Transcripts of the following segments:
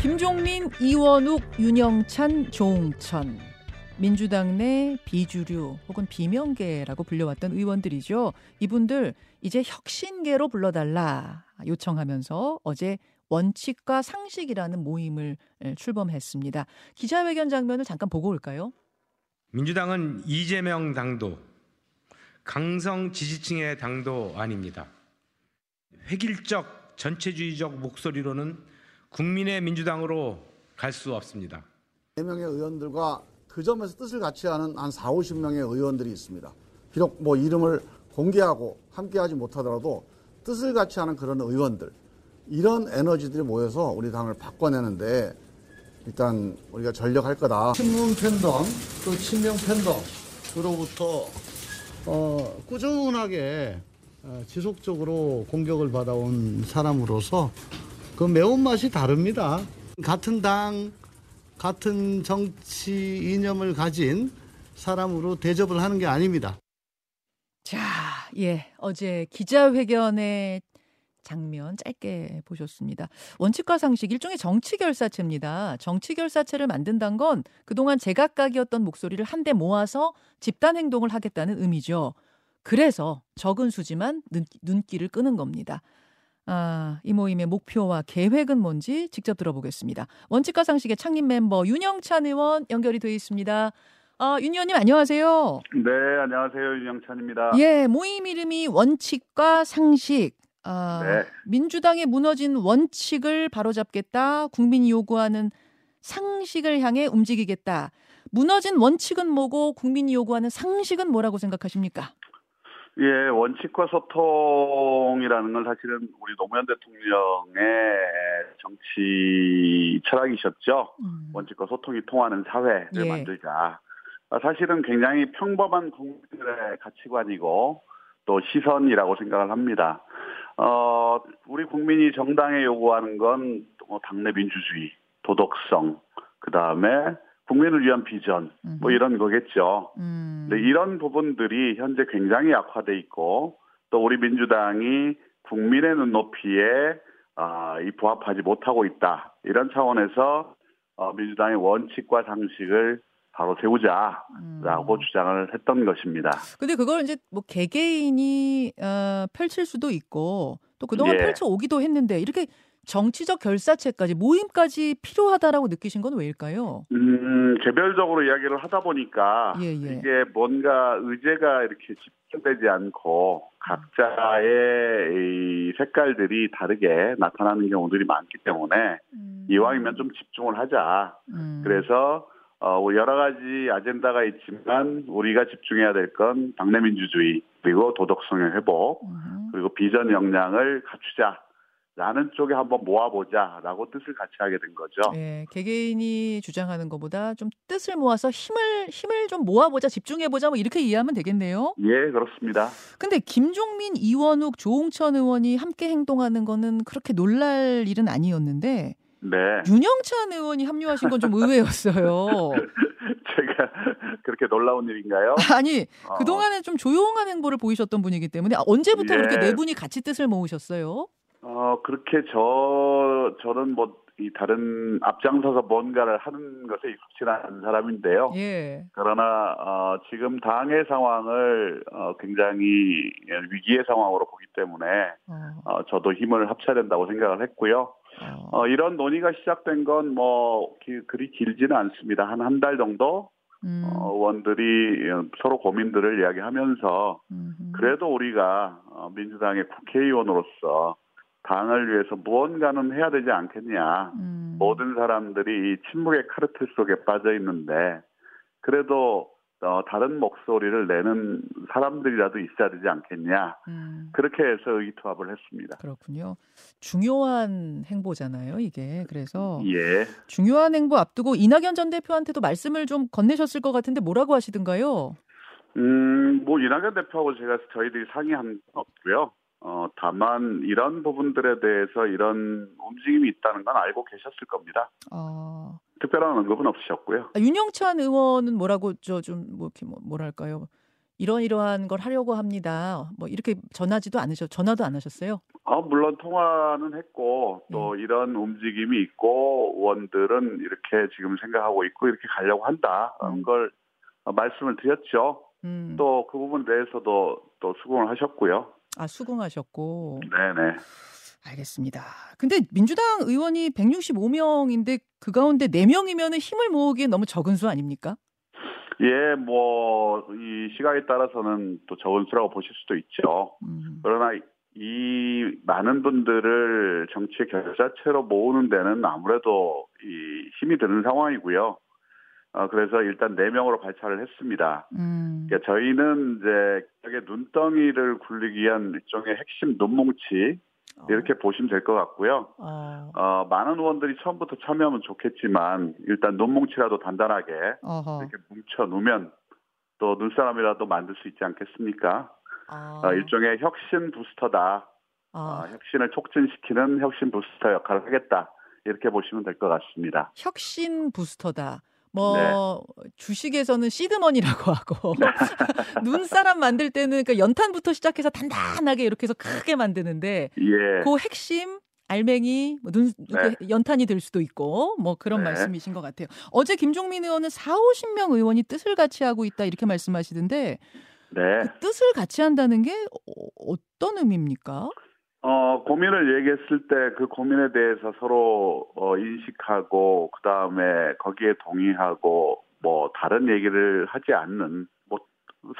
김종민, 이원욱, 윤영찬, 조홍천. 민주당 내 비주류 혹은 비명계라고 불려왔던 의원들이죠. 이분들 이제 혁신계로 불러달라 요청하면서 어제 원칙과 상식이라는 모임을 출범했습니다. 기자회견 장면을 잠깐 보고 올까요? 민주당은 이재명 당도, 강성 지지층의 당도 아닙니다. 획일적 전체주의적 목소리로는 국민의 민주당으로 갈 수 없습니다. 4명의 의원들과 그 점에서 뜻을 같이 하는 한 4, 50명의 의원들이 있습니다. 비록 뭐 이름을 공개하고 함께하지 못하더라도 뜻을 같이 하는 그런 의원들 이런 에너지들이 모여서 우리 당을 바꿔내는데 일단 우리가 전력할 거다. 친문 팬덤 또 친명 팬덤으로부터 어, 꾸준하게 어, 지속적으로 공격을 받아온 사람으로서 그 매운맛이 다릅니다. 같은 당, 같은 정치 이념을 가진 사람으로 대접을 하는 게 아닙니다. 자, 예. 어제 기자회견의 장면 짧게 보셨습니다. 원칙과 상식 일종의 정치 결사체입니다. 정치 결사체를 만든다는 건 그동안 제각각이었던 목소리를 한데 모아서 집단 행동을 하겠다는 의미죠. 그래서 적은 수지만 눈, 눈길을 끄는 겁니다. 아, 이 모임의 목표와 계획은 뭔지 직접 들어보겠습니다. 원칙과 상식의 창립 멤버 윤영찬 의원 연결이 되어 있습니다. 아, 윤 의원님 안녕하세요. 네, 안녕하세요. 윤영찬입니다. 예, 모임 이름이 원칙과 상식. 아, 네. 민주당의 무너진 원칙을 바로잡겠다. 국민이 요구하는 상식을 향해 움직이겠다. 무너진 원칙은 뭐고 국민이 요구하는 상식은 뭐라고 생각하십니까? 예, 원칙과 소통이라는 건 사실은 우리 노무현 대통령의 정치 철학이셨죠. 음. 원칙과 소통이 통하는 사회를 예. 만들자. 아, 사실은 굉장히 평범한 국민들의 가치관이고 또 시선이라고 생각을 합니다. 어, 우리 국민이 정당에 요구하는 건뭐 당내 민주주의, 도덕성, 그 다음에 국민을 위한 비전, 뭐 음흠. 이런 거겠죠. 음. 네, 이런 부분들이 현재 굉장히 약화돼 있고 또 우리 민주당이 국민의 눈높이에 아, 이 부합하지 못하고 있다 이런 차원에서 어, 민주당의 원칙과 상식을 바로 세우자라고 음. 주장을 했던 것입니다. 근데 그걸 이제 뭐 개개인이 어, 펼칠 수도 있고 또 그동안 예. 펼쳐 오기도 했는데 이렇게 정치적 결사체까지 모임까지 필요하다라고 느끼신 건 왜일까요? 음, 개별적으로 이야기를 하다 보니까 예, 예. 이게 뭔가 의제가 이렇게 집중되지 않고 각자의 이 색깔들이 다르게 나타나는 경우들이 많기 때문에 이왕이면 좀 집중을 하자. 음. 그래서 어, 여러 가지 아젠다가 있지만 우리가 집중해야 될 건 당내 민주주의 그리고 도덕성의 회복 음흠. 그리고 비전 역량을 갖추자. 라는 쪽에 한번 모아보자라고 뜻을 같이 하게 된 거죠. 예, 개개인이 주장하는 것보다 좀 뜻을 모아서 힘을 힘을 좀 모아보자, 집중해보자, 뭐 이렇게 이해하면 되겠네요. 예, 그렇습니다. 근데 김종민, 이원욱, 조홍천 의원이 함께 행동하는 거는 그렇게 놀랄 일은 아니었는데 네. 윤영찬 의원이 합류하신 건 좀 의외였어요. 제가 그렇게 놀라운 일인가요? 아니 어, 그동안에 좀 조용한 행보를 보이셨던 분이기 때문에 아, 언제부터 예. 그렇게 네 분이 같이 뜻을 모으셨어요? 어, 그렇게 저, 저는 뭐, 이 다른 앞장서서 뭔가를 하는 것에 익숙치 않은 사람인데요. 예. 그러나, 어, 지금 당의 상황을, 어, 굉장히 위기의 상황으로 보기 때문에, 어, 어, 저도 힘을 합쳐야 된다고 생각을 했고요. 어. 어, 이런 논의가 시작된 건 뭐, 기- 그리 길지는 않습니다. 한 한 달 정도, 음, 어, 의원들이 서로 고민들을 이야기하면서, 음흠. 그래도 우리가 어, 민주당의 국회의원으로서 당을 위해서 무언가는 해야 되지 않겠냐. 음. 모든 사람들이 이 침묵의 카르텔 속에 빠져 있는데 그래도 어, 다른 목소리를 내는 사람들이라도 있어야 되지 않겠냐. 음, 그렇게 해서 의기투합을 했습니다. 그렇군요. 중요한 행보잖아요, 이게. 그래서 예. 중요한 행보 앞두고 이낙연 전 대표한테도 말씀을 좀 건네셨을 것 같은데 뭐라고 하시던가요? 음, 뭐 이낙연 대표하고 제가 저희들이 상의한 건 없고요. 어, 다만 이런 부분들에 대해서 이런 움직임이 있다는 건 알고 계셨을 겁니다. 어, 특별한 언급은 없으셨고요. 아, 윤영찬 의원은 뭐라고 저좀뭐 이렇게 뭐, 뭐랄까요? 이런 이러한 걸 하려고 합니다. 뭐 이렇게 전하지도 않으셨 전화도 안 하셨어요? 어, 물론 통화는 했고 또 네. 이런 움직임이 있고 의원들은 이렇게 지금 생각하고 있고 이렇게 가려고 한다라는 음. 걸 어, 말씀을 드렸죠. 음. 또그 부분에 대해서도 또 수긍을 하셨고요. 아, 수긍하셨고. 네네. 알겠습니다. 근데 민주당 의원이 165명인데 그 가운데 4명이면 힘을 모으기에 너무 적은 수 아닙니까? 예, 뭐, 이 시각에 따라서는 또 적은 수라고 보실 수도 있죠. 음. 그러나 이 많은 분들을 정치의 결자체로 모으는 데는 아무래도 이 힘이 드는 상황이고요. 어, 그래서 일단 4명으로 발차를 했습니다. 음. 그러니까 저희는 이제 격의 눈덩이를 굴리기 위한 일종의 핵심 눈뭉치 이렇게 보시면 될 것 같고요. 어. 어, 많은 의원들이 처음부터 참여하면 좋겠지만 일단 눈뭉치라도 단단하게 어허. 이렇게 뭉쳐 놓으면 또 눈사람이라도 만들 수 있지 않겠습니까? 아. 어, 일종의 혁신 부스터다. 아. 어, 혁신을 촉진시키는 혁신 부스터 역할을 하겠다. 이렇게 보시면 될 것 같습니다. 혁신 부스터다. 뭐 네. 주식에서는 시드머니라고 하고 눈사람 만들 때는 그 연탄부터 시작해서 단단하게 이렇게 해서 크게 만드는데 예. 그 핵심 알맹이 뭐 눈, 네. 그 연탄이 될 수도 있고 뭐 그런 네. 말씀이신 것 같아요. 어제 김종민 의원은 4, 50명 의원이 뜻을 같이 하고 있다 이렇게 말씀하시던데 네. 그 뜻을 같이 한다는 게 어, 어떤 의미입니까? 어, 고민을 얘기했을 때 그 고민에 대해서 서로 어, 인식하고 그 다음에 거기에 동의하고 뭐 다른 얘기를 하지 않는 뭐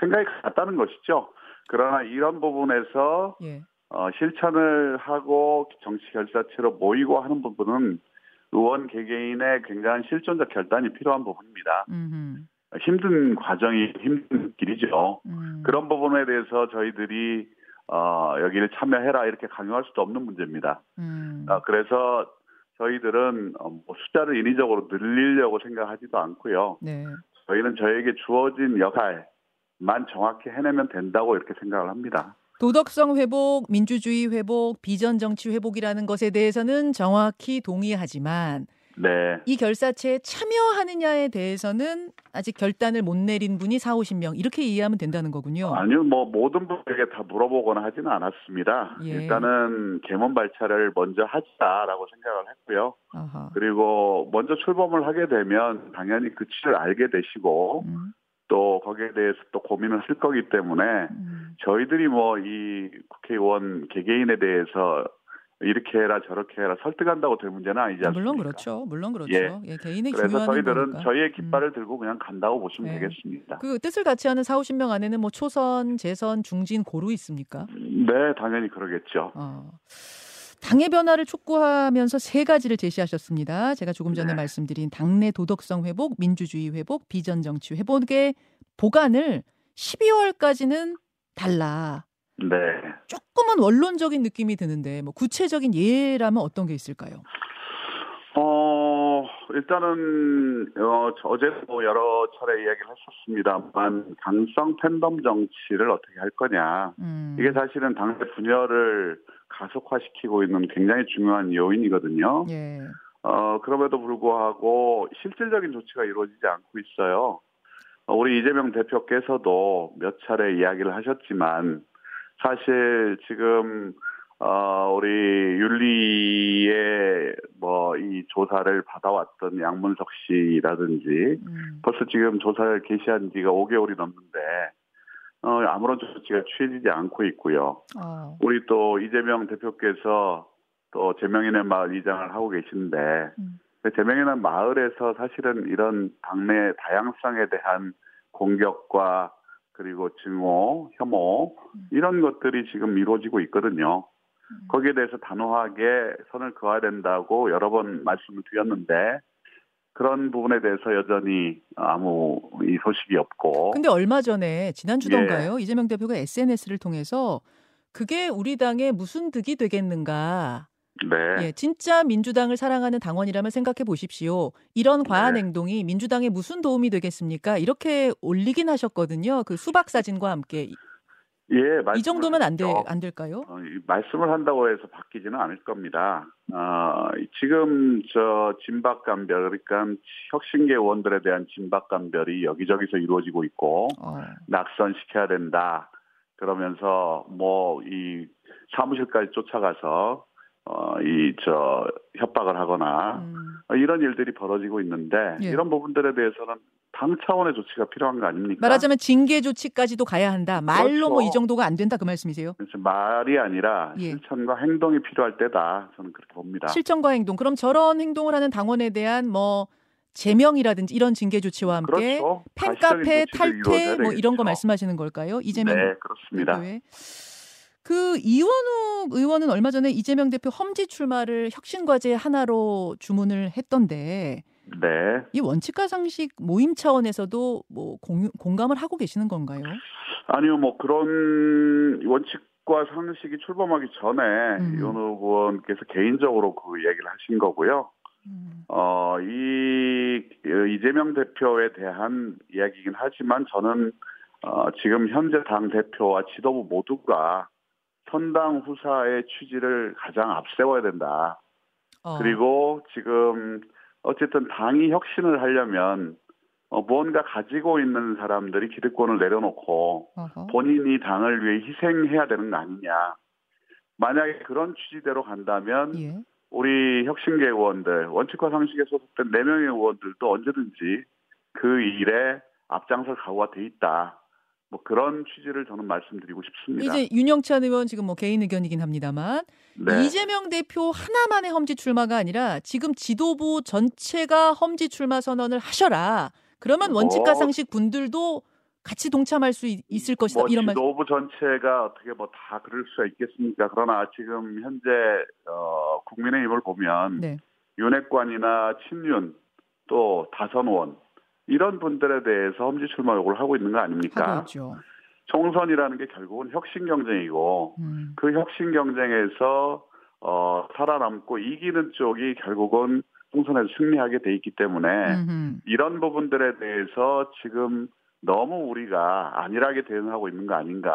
생각이 같다는 것이죠. 그러나 이런 부분에서 예. 어, 실천을 하고 정치 결사체로 모이고 하는 부분은 의원 개개인의 굉장한 실존적 결단이 필요한 부분입니다. 음흠. 힘든 과정이 힘든 길이죠. 음. 그런 부분에 대해서 저희들이 어, 여기를 참여해라 이렇게 강요할 수도 없는 문제입니다. 음. 어, 그래서 저희들은 어, 뭐 숫자를 인위적으로 늘리려고 생각하지도 않고요. 네. 저희는 저에게 주어진 역할만 정확히 해내면 된다고 이렇게 생각을 합니다. 도덕성 회복, 민주주의 회복, 비전 정치 회복이라는 것에 대해서는 정확히 동의하지만 네. 이 결사체에 참여하느냐에 대해서는 아직 결단을 못 내린 분이 4, 50명 이렇게 이해하면 된다는 거군요. 아니요, 뭐 모든 분에게 다 물어보거나 하지는 않았습니다. 예. 일단은 개문 발차를 먼저 하자라고 생각을 했고요. 아하. 그리고 먼저 출범을 하게 되면 당연히 그 치를 알게 되시고 음, 또 거기에 대해서 또 고민을 하실 거기 때문에 음. 저희들이 뭐 이 국회의원 개개인에 대해서 이렇게 해라 저렇게 해라 설득한다고 될 문제는 아니지 않습니까? 물론 그렇죠. 물론 그렇죠. 예. 예, 개인의 그래서 저희들은 행보니까. 저희의 깃발을 들고 그냥 간다고 보시면 네. 되겠습니다. 그 뜻을 같이 하는 4, 50명 안에는 뭐 초선, 재선, 중진, 고루 있습니까? 네, 당연히 그러겠죠. 어. 당의 변화를 촉구하면서 세 가지를 제시하셨습니다. 제가 조금 전에 네. 말씀드린 당내 도덕성 회복, 민주주의 회복, 비전 정치 회복의 보관을 12월까지는 달라. 네. 조금은 원론적인 느낌이 드는데 뭐 구체적인 예라면 어떤 게 있을까요? 어, 일단은, 어, 저- 어제도 여러 차례 이야기를 했었습니다만, 강성 팬덤 정치를 어떻게 할 거냐. 음. 이게 사실은 당내 분열을 가속화시키고 있는 굉장히 중요한 요인이거든요. 예. 어, 그럼에도 불구하고 실질적인 조치가 이루어지지 않고 있어요. 어, 우리 이재명 대표께서도 몇 차례 이야기를 하셨지만, 사실 지금, 어, 우리 윤리의 뭐 이 조사를 받아왔던 양문석 씨라든지, 음. 벌써 지금 조사를 개시한 지가 5개월이 넘는데, 어, 아무런 조치가 취해지지 않고 있고요. 어. 우리 또 이재명 대표께서 또 제명인의 마을 이장을 하고 계신데 음. 그 제명인의 마을에서 사실은 이런 당내 다양성에 대한 공격과 그리고 증오, 혐오 이런 것들이 지금 이루어지고 있거든요. 거기에 대해서 단호하게 선을 그어야 된다고 여러 번 말씀을 드렸는데 그런 부분에 대해서 여전히 아무 이 소식이 없고 근데 얼마 전에 지난주던가요? 이재명 대표가 SNS를 통해서 그게 우리 당에 무슨 득이 되겠는가? 네. 예, 진짜 민주당을 사랑하는 당원이라면 생각해 보십시오. 이런 과한 네. 행동이 민주당에 무슨 도움이 되겠습니까? 이렇게 올리긴 하셨거든요. 그 수박 사진과 함께 예, 이 정도면 안 돼, 하셨죠. 안 될까요? 어, 이 말씀을 한다고 해서 바뀌지는 않을 겁니다. 어, 지금 저 진박감별, 그러니까 혁신계 의원들에 대한 진박감별이 여기저기서 이루어지고 있고 어, 낙선시켜야 된다. 그러면서 뭐 이 사무실까지 쫓아가서 어, 이, 저, 협박을 하거나, 음. 어, 이런 일들이 벌어지고 있는데, 예. 이런 부분들에 대해서는 당 차원의 조치가 필요한 거 아닙니까? 말하자면 징계 조치까지도 가야 한다. 말로 그렇죠. 뭐이 정도가 안 된다 그 말씀이세요? 그래서 말이 아니라 예. 실천과 행동이 필요할 때다. 저는 그렇게 봅니다. 실천과 행동. 그럼 저런 행동을 하는 당원에 대한 뭐 제명이라든지 이런 징계 조치와 함께 그렇죠. 팬카페 탈퇴 뭐 이런 거. 말씀하시는 걸까요? 이재명 네, 그렇습니다. 대표의 그 이원욱 의원은 얼마 전에 이재명 대표 험지 출마를 혁신 과제 하나로 주문을 했던데 네. 이 원칙과 상식 모임 차원에서도 뭐 공, 공감을 하고 계시는 건가요? 아니요, 뭐 그런 원칙과 상식이 출범하기 전에 음. 이원우 의원께서 개인적으로 그 얘기를 하신 거고요. 음. 어, 이 이재명 대표에 대한 이야기이긴 하지만 저는 어, 지금 현재 당 대표와 지도부 모두가 선당 후사의 취지를 가장 앞세워야 된다. 어. 그리고 지금 어쨌든 당이 혁신을 하려면 어, 무언가 가지고 있는 사람들이 기득권을 내려놓고 어허. 본인이 당을 위해 희생해야 되는 거 아니냐. 만약에 그런 취지대로 간다면 예. 우리 혁신계 의원들, 원칙과 상식에 소속된 4명의 의원들도 언제든지 그 일에 앞장설 각오가 돼 있다. 뭐 그런 취지를 저는 말씀드리고 싶습니다. 이제 윤영찬 의원 지금 뭐 개인 의견이긴 합니다만 네. 이재명 대표 하나만의 험지 출마가 아니라 지금 지도부 전체가 험지 출마 선언을 하셔라. 그러면 원칙과 뭐, 상식 분들도 같이 동참할 수 있, 을 것이다. 뭐 이런 말. 지도부 전체가 어떻게 뭐 다 그럴 수가 있겠습니까? 그러나 지금 현재 어, 국민의힘을 보면 네. 윤핵관이나 친윤 또 다선 의원 이런 분들에 대해서 험지 출마 요구를 하고 있는 거 아닙니까? 하고 있죠. 총선이라는 게 결국은 혁신 경쟁이고 음. 그 혁신 경쟁에서 어, 살아남고 이기는 쪽이 결국은 총선에서 승리하게 돼 있기 때문에 음흠. 이런 부분들에 대해서 지금 너무 우리가 안일하게 대응하고 있는 거 아닌가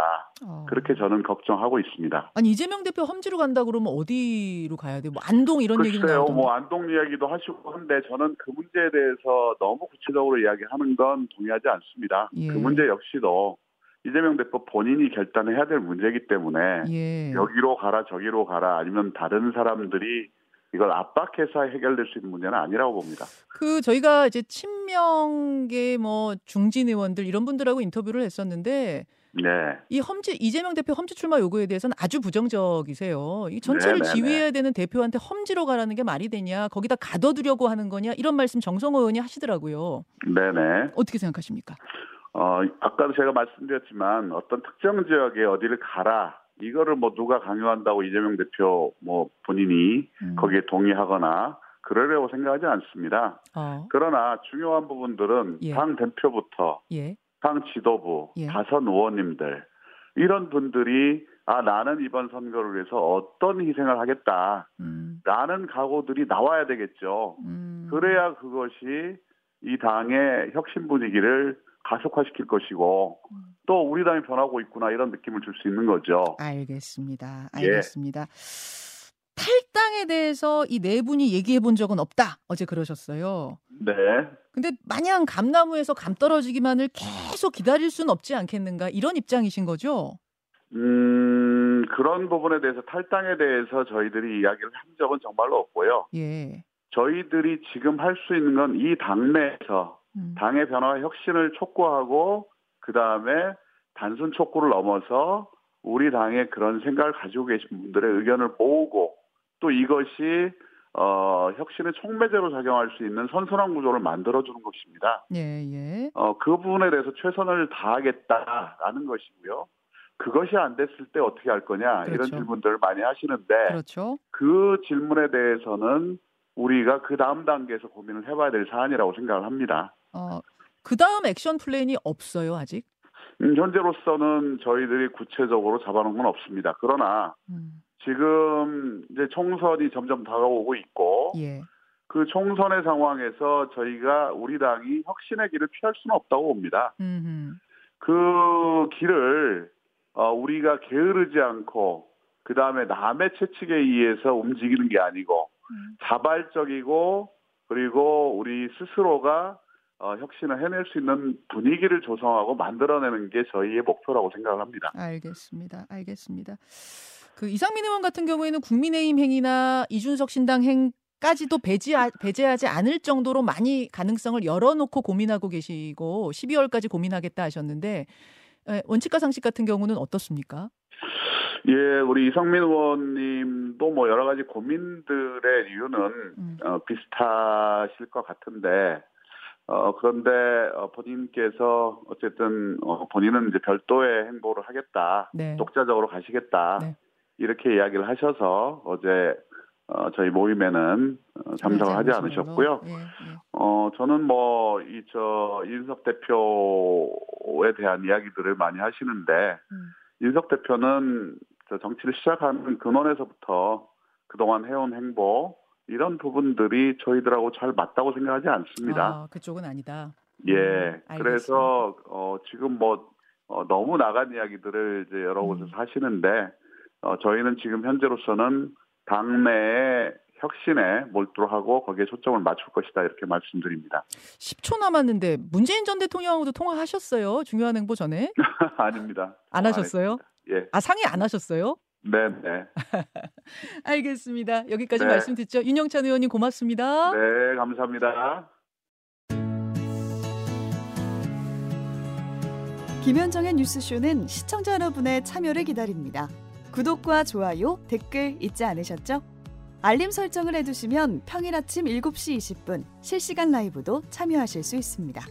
어. 그렇게 저는 걱정하고 있습니다. 아니 이재명 대표 험지로 간다 그러면 어디로 가야 돼요? 뭐 안동 이런 얘기는 글쎄요. 뭐 안동 이야기도 하시고 한데 저는 그 문제에 대해서 너무 구체적으로 이야기하는 건 동의하지 않습니다. 예. 그 문제 역시도 이재명 대표 본인이 결단해야 될 문제이기 때문에 예. 여기로 가라 저기로 가라 아니면 다른 사람들이 이걸 압박해서 해결될 수 있는 문제는 아니라고 봅니다. 그 저희가 이제 친명계 뭐 중진 의원들 이런 분들하고 인터뷰를 했었는데 네. 이 험지 이재명 대표 험지 출마 요구에 대해서는 아주 부정적이세요. 이 전체를 네네네. 지휘해야 되는 대표한테 험지로 가라는 게 말이 되냐? 거기다 가둬두려고 하는 거냐? 이런 말씀 정성호 의원이 하시더라고요. 네네. 어떻게 생각하십니까? 어, 아까도 제가 말씀드렸지만 어떤 특정 지역에 어디를 가라 이거를 뭐 누가 강요한다고 이재명 대표 뭐 본인이 음. 거기에 동의하거나 그러려고 생각하지 않습니다. 어, 그러나 중요한 부분들은 예. 당 대표부터 예. 당 지도부, 예. 다선 의원님들 이런 분들이 아 나는 이번 선거를 위해서 어떤 희생을 하겠다. 음. 라는 각오들이 나와야 되겠죠. 음. 그래야 그것이 이 당의 혁신 분위기를 가속화시킬 것이고 또 우리 당이 변하고 있구나 이런 느낌을 줄 수 있는 거죠. 알겠습니다. 예. 알겠습니다. 탈당에 대해서 이 네 분이 얘기해 본 적은 없다. 어제 그러셨어요. 네. 근데 마냥 감나무에서 감 떨어지기만을 계속 기다릴 수는 없지 않겠는가 이런 입장이신 거죠? 음, 그런 부분에 대해서 탈당에 대해서 저희들이 이야기를 한 적은 정말로 없고요. 예. 저희들이 지금 할 수 있는 건 이 당내에서 음. 당의 변화와 혁신을 촉구하고 그 다음에 단순 촉구를 넘어서 우리 당의 그런 생각을 가지고 계신 분들의 의견을 모으고 또 이것이 어, 혁신의 촉매제로 작용할 수 있는 선순환 구조를 만들어주는 것입니다. 예, 예. 어, 그 부분에 대해서 최선을 다하겠다라는 것이고요. 그것이 안 됐을 때 어떻게 할 거냐 이런 그렇죠. 질문들을 많이 하시는데 그렇죠. 그 질문에 대해서는 우리가 그 다음 단계에서 고민을 해봐야 될 사안이라고 생각을 합니다. 어, 그 다음 액션 플랜이 없어요, 아직? 음, 현재로서는 저희들이 구체적으로 잡아놓은 건 없습니다. 그러나 음. 지금 이제 총선이 점점 다가오고 있고 예. 그 총선의 상황에서 저희가 우리 당이 혁신의 길을 피할 수는 없다고 봅니다. 음. 그 길을 어, 우리가 게으르지 않고 그 다음에 남의 채찍에 의해서 움직이는 게 아니고 음. 자발적이고 그리고 우리 스스로가 어, 혁신을 해낼 수 있는 분위기를 조성하고 만들어내는 게 저희의 목표라고 생각을 합니다. 알겠습니다. 알겠습니다. 그 이상민 의원 같은 경우에는 국민의힘 행위나 이준석 신당 행까지도 배제, 배제하지 않을 정도로 많이 가능성을 열어놓고 고민하고 계시고 12월까지 고민하겠다 하셨는데 원칙과 상식 같은 경우는 어떻습니까? 예, 우리 이성민 의원님도 뭐 여러 가지 고민들의 이유는 음. 어, 비슷하실 것 같은데 어, 그런데 어, 본인께서 어쨌든 어, 본인은 이제 별도의 행보를 하겠다, 네. 독자적으로 가시겠다 네. 이렇게 이야기를 하셔서 어제 어, 저희 모임에는 어, 참석을 하지 않으셨고요. 예, 예. 어, 저는 뭐, 이, 저, 인석 대표에 대한 이야기들을 많이 하시는데, 음. 인석 대표는 정치를 시작하는 근원에서부터 그동안 해온 행보 이런 부분들이 저희들하고 잘 맞다고 생각하지 않습니다. 아, 그쪽은 아니다. 예, 음, 그래서 어, 지금 뭐 어, 너무 나간 이야기들을 이제 여러 음. 곳에서 음. 하시는데 어, 저희는 지금 현재로서는 당내의 혁신에 몰두하고 거기에 초점을 맞출 것이다 이렇게 말씀드립니다. 10초 남았는데 문재인 전 대통령하고도 통화하셨어요? 중요한 행보 전에? 아닙니다. 안 하셨어요? 안 예. 아 상의 안 하셨어요? 네, 네. 알겠습니다. 여기까지 네. 말씀 듣죠. 윤영찬 의원님 고맙습니다. 네, 감사합니다. 김현정의 뉴스쇼는 시청자 여러분의 참여를 기다립니다. 구독과 좋아요, 댓글 잊지 않으셨죠? 알림 설정을 해두시면 평일 아침 7시 20분 실시간 라이브도 참여하실 수 있습니다.